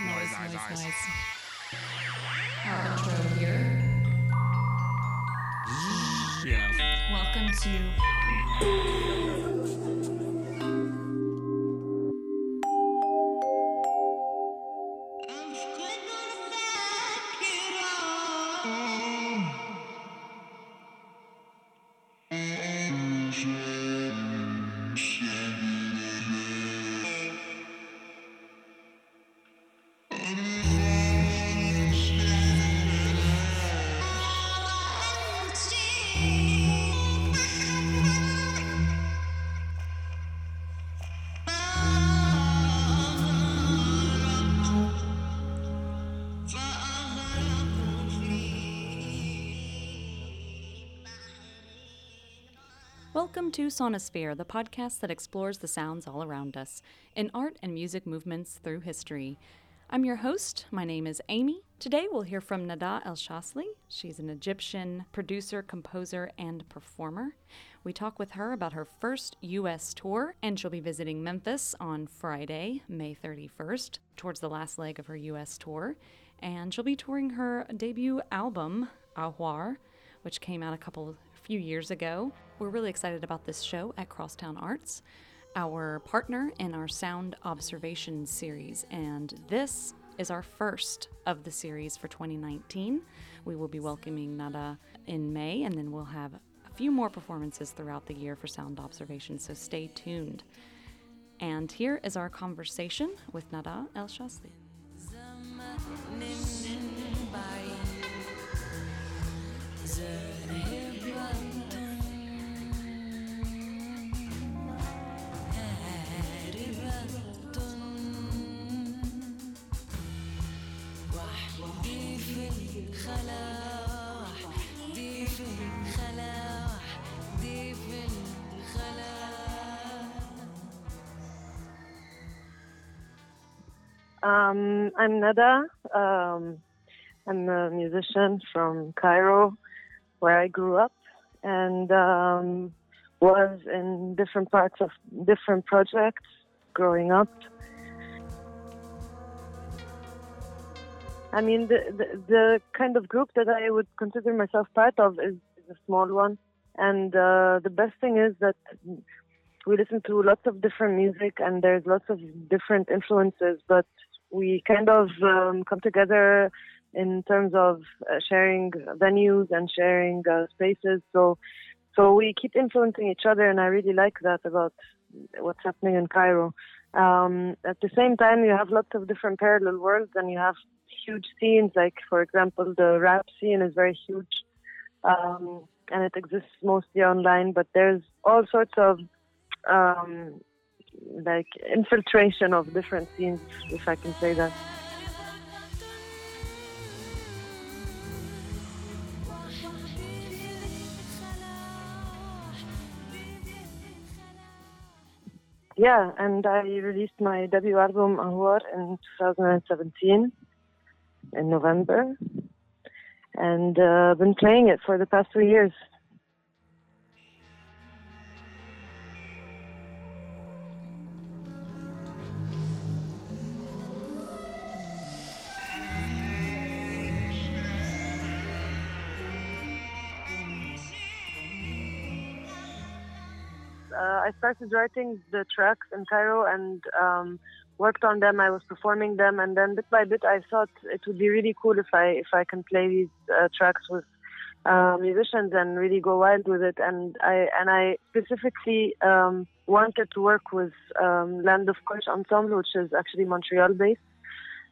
Noise, noise, noise. noise. Our intro here. Yeah. Welcome to Welcome to Sonosphere, the podcast that explores the sounds all around us in art and music movements through history. I'm your host. My name is Amy. Today we'll hear from Nadah El Shazly. She's an Egyptian producer, composer, and performer. We talk with her about her first U.S. tour, and she'll be visiting Memphis on Friday, May 31st, towards the last leg of her U.S. tour. And she'll be touring her debut album, Ahwar, which came out a couple few years ago. We're really excited about this show at Crosstown Arts, our partner in our Sound Observation series, and this is our first of the series for 2019. We will be welcoming Nada in May, and then we'll have a few more performances throughout the year for Sound Observation, so stay tuned. And here is our conversation with Nadah El Shazly. Um, I'm Nada. Um, I'm a musician from Cairo, where I grew up, and um, was in different parts of different projects growing up. I mean, the, the, the kind of group that I would consider myself part of is, is a small one, and uh, the best thing is that we listen to lots of different music, and there's lots of different influences, but we kind of um, come together in terms of uh, sharing venues and sharing uh, spaces. So, so we keep influencing each other, and I really like that about what's happening in Cairo. Um, at the same time, you have lots of different parallel worlds, and you have huge scenes. Like, for example, the rap scene is very huge, um, and it exists mostly online. But there's all sorts of um, like infiltration of different scenes, if I can say that. Yeah, and I released my debut album Ahwar in 2017 in November, and uh, been playing it for the past three years. I started writing the tracks in Cairo and um, worked on them. I was performing them, and then bit by bit, I thought it would be really cool if I if I can play these uh, tracks with uh, musicians and really go wild with it. And I and I specifically um, wanted to work with um, Land of Kush Ensemble, which is actually Montreal based.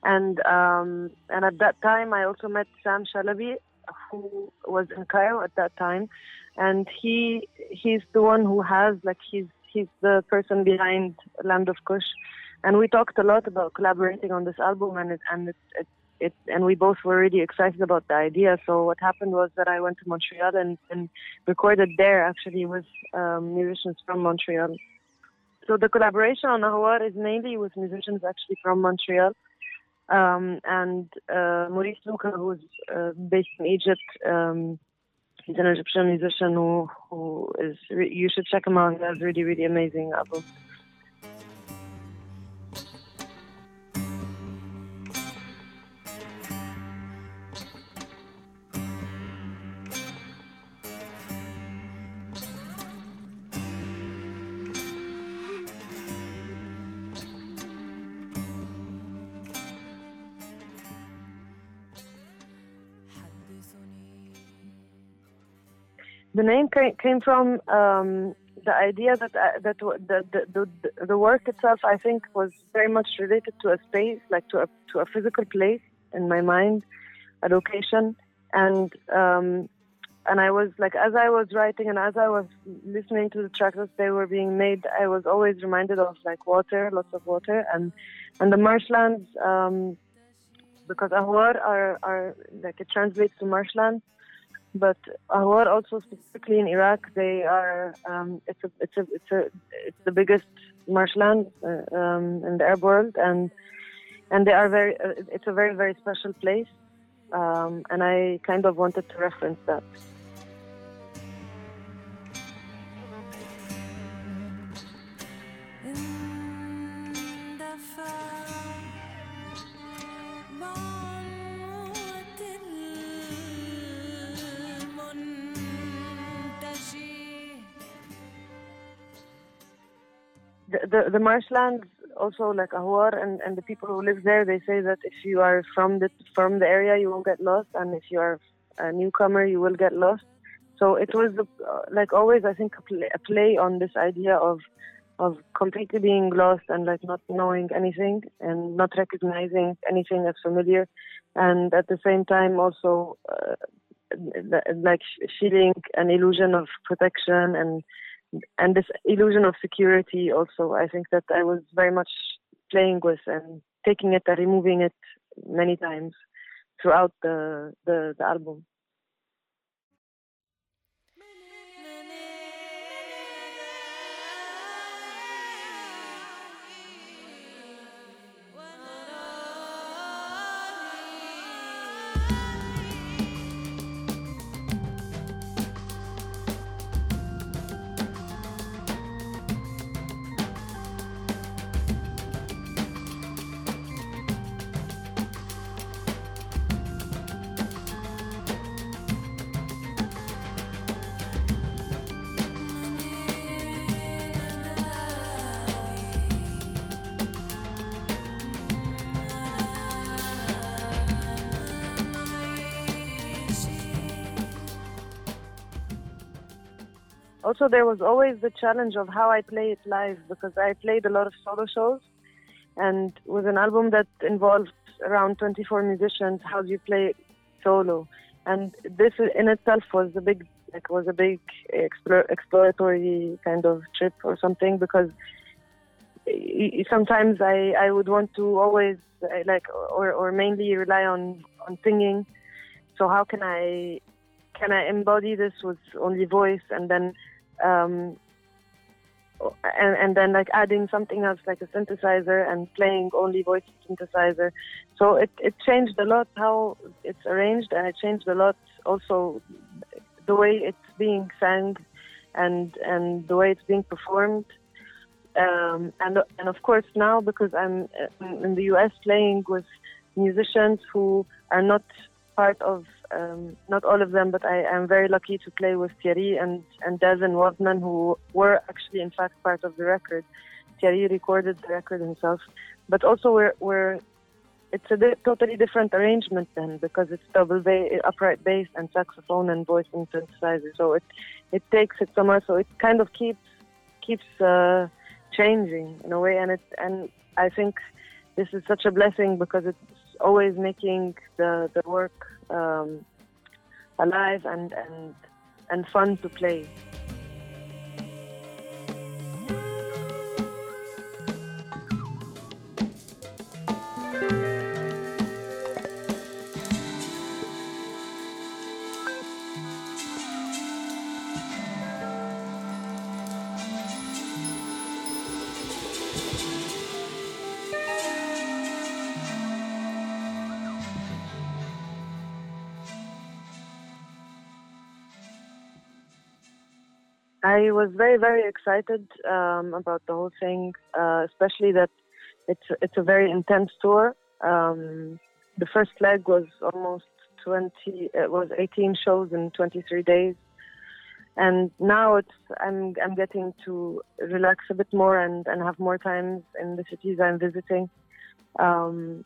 And um, and at that time, I also met Sam Shalabi, who was in Cairo at that time, and he he's the one who has like he's he's the person behind Land of Kush, and we talked a lot about collaborating on this album, and it and it, it, it and we both were really excited about the idea. So what happened was that I went to Montreal and, and recorded there actually with um, musicians from Montreal. So the collaboration on Ahwar is mainly with musicians actually from Montreal. Um, and uh, Maurice Louca, who's uh, based in Egypt, um, he's an Egyptian musician who is you should check him out. He has really really amazing albums. The name came, came from um, the idea that uh, that the, the, the the work itself, I think, was very much related to a space, like to a to a physical place in my mind, a location, and um, and I was like, as I was writing and as I was listening to the tracks as they were being made, I was always reminded of like water, lots of water, and and the marshlands, um, because ahwar are are like it translates to marshlands but Ahwar also specifically in Iraq, they are um, it's a it's a it's a it's the biggest marshland uh, um, in the Arab world, and and they are very uh, it's a very very special place, um, and I kind of wanted to reference that. The, the, marshlands also like Ahwar and, and the people who live there they say that if you are from the from the area you won't get lost and if you are a newcomer you will get lost. So it was uh, like always I think a play, a play on this idea of of completely being lost and like not knowing anything and not recognizing anything as familiar. And at the same time also uh, like feeling an illusion of protection and and this illusion of security also i think that i was very much playing with and taking it and removing it many times throughout the the, the album also there was always the challenge of how I play it live because I played a lot of solo shows and with an album that involved around 24 musicians how do you play solo? And this in itself was a big like was a big explore, exploratory kind of trip or something because sometimes I, I would want to always like or, or mainly rely on on singing. So how can I can I embody this with only voice and then um, and, and then like adding something else like a synthesizer and playing only voice synthesizer. So it, it changed a lot how it's arranged and it changed a lot also the way it's being sang and and the way it's being performed. Um, and and of course now because I'm in the US playing with musicians who are not part of um, not all of them, but I am very lucky to play with Thierry and and Des and Waldman, who were actually in fact part of the record. Thierry recorded the record himself, but also we're we're it's a di- totally different arrangement then because it's double ba- upright bass and saxophone and voice and synthesizer. So it it takes it somewhere. So it kind of keeps keeps uh, changing in a way, and it and I think this is such a blessing because it's always making the the work um, alive and and and fun to play. I was very very excited um, about the whole thing, uh, especially that it's it's a very intense tour. Um, the first leg was almost 20. It was 18 shows in 23 days, and now it's I'm I'm getting to relax a bit more and and have more times in the cities I'm visiting. Um,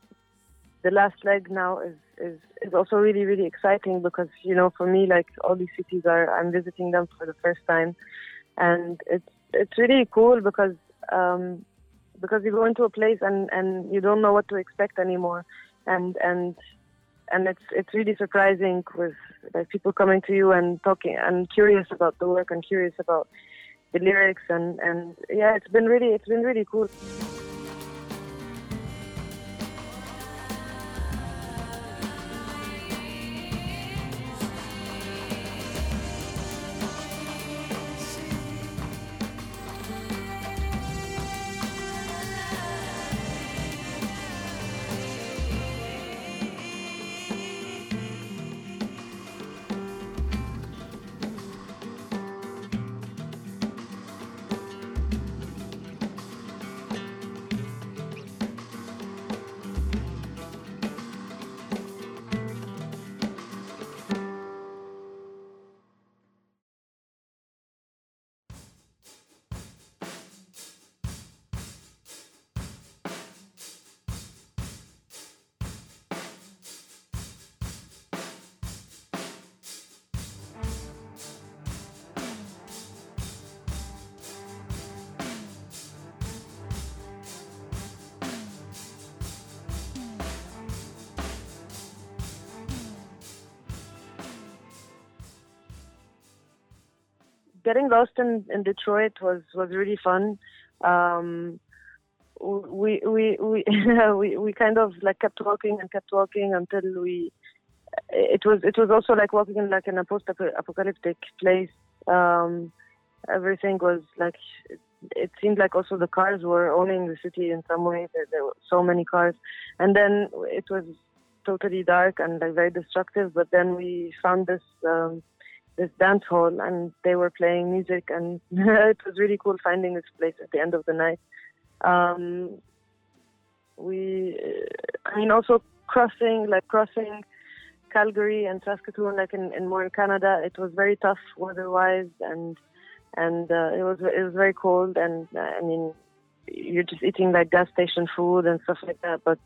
the last leg now is is is also really really exciting because you know for me like all these cities are I'm visiting them for the first time, and it's it's really cool because um, because you go into a place and and you don't know what to expect anymore, and and and it's it's really surprising with like people coming to you and talking and curious about the work and curious about the lyrics. And and yeah it's been really it's been really cool. Getting lost in, in Detroit was, was really fun. Um, we we we we we kind of like kept walking and kept walking until we it was it was also like walking in like in a post apocalyptic place. Um everything was like it, seemed like also the cars were owning the city in some way. There, there were so many cars. And then it was totally dark and like very destructive. But then we found this um this dance hall and they were playing music and it was really cool finding this place at the end of the night. Um, we i mean also crossing like crossing calgary and saskatoon like in, in more in canada it was very tough weather wise and and uh, it was it was very cold and uh, i mean you're just eating like gas station food and stuff like that but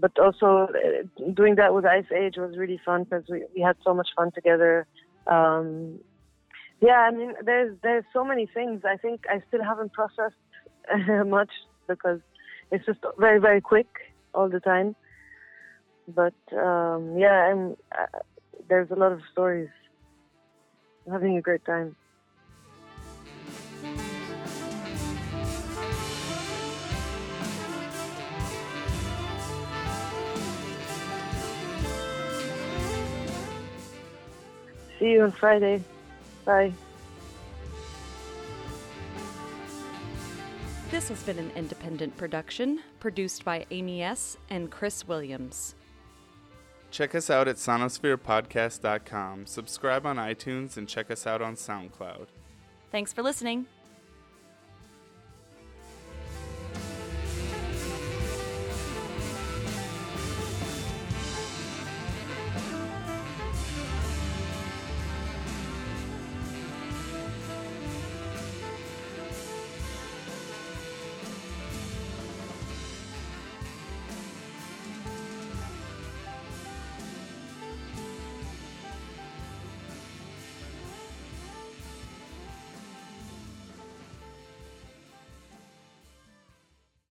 but also uh, doing that with ice age was really fun because we, we had so much fun together um, yeah, I mean, there's there's so many things. I think I still haven't processed much because it's just very very quick all the time. But um, yeah, I'm, uh, there's a lot of stories. I'm having a great time. See you on Friday. Bye. This has been an independent production produced by Amy S. and Chris Williams. Check us out at sonospherepodcast.com, subscribe on iTunes, and check us out on SoundCloud. Thanks for listening.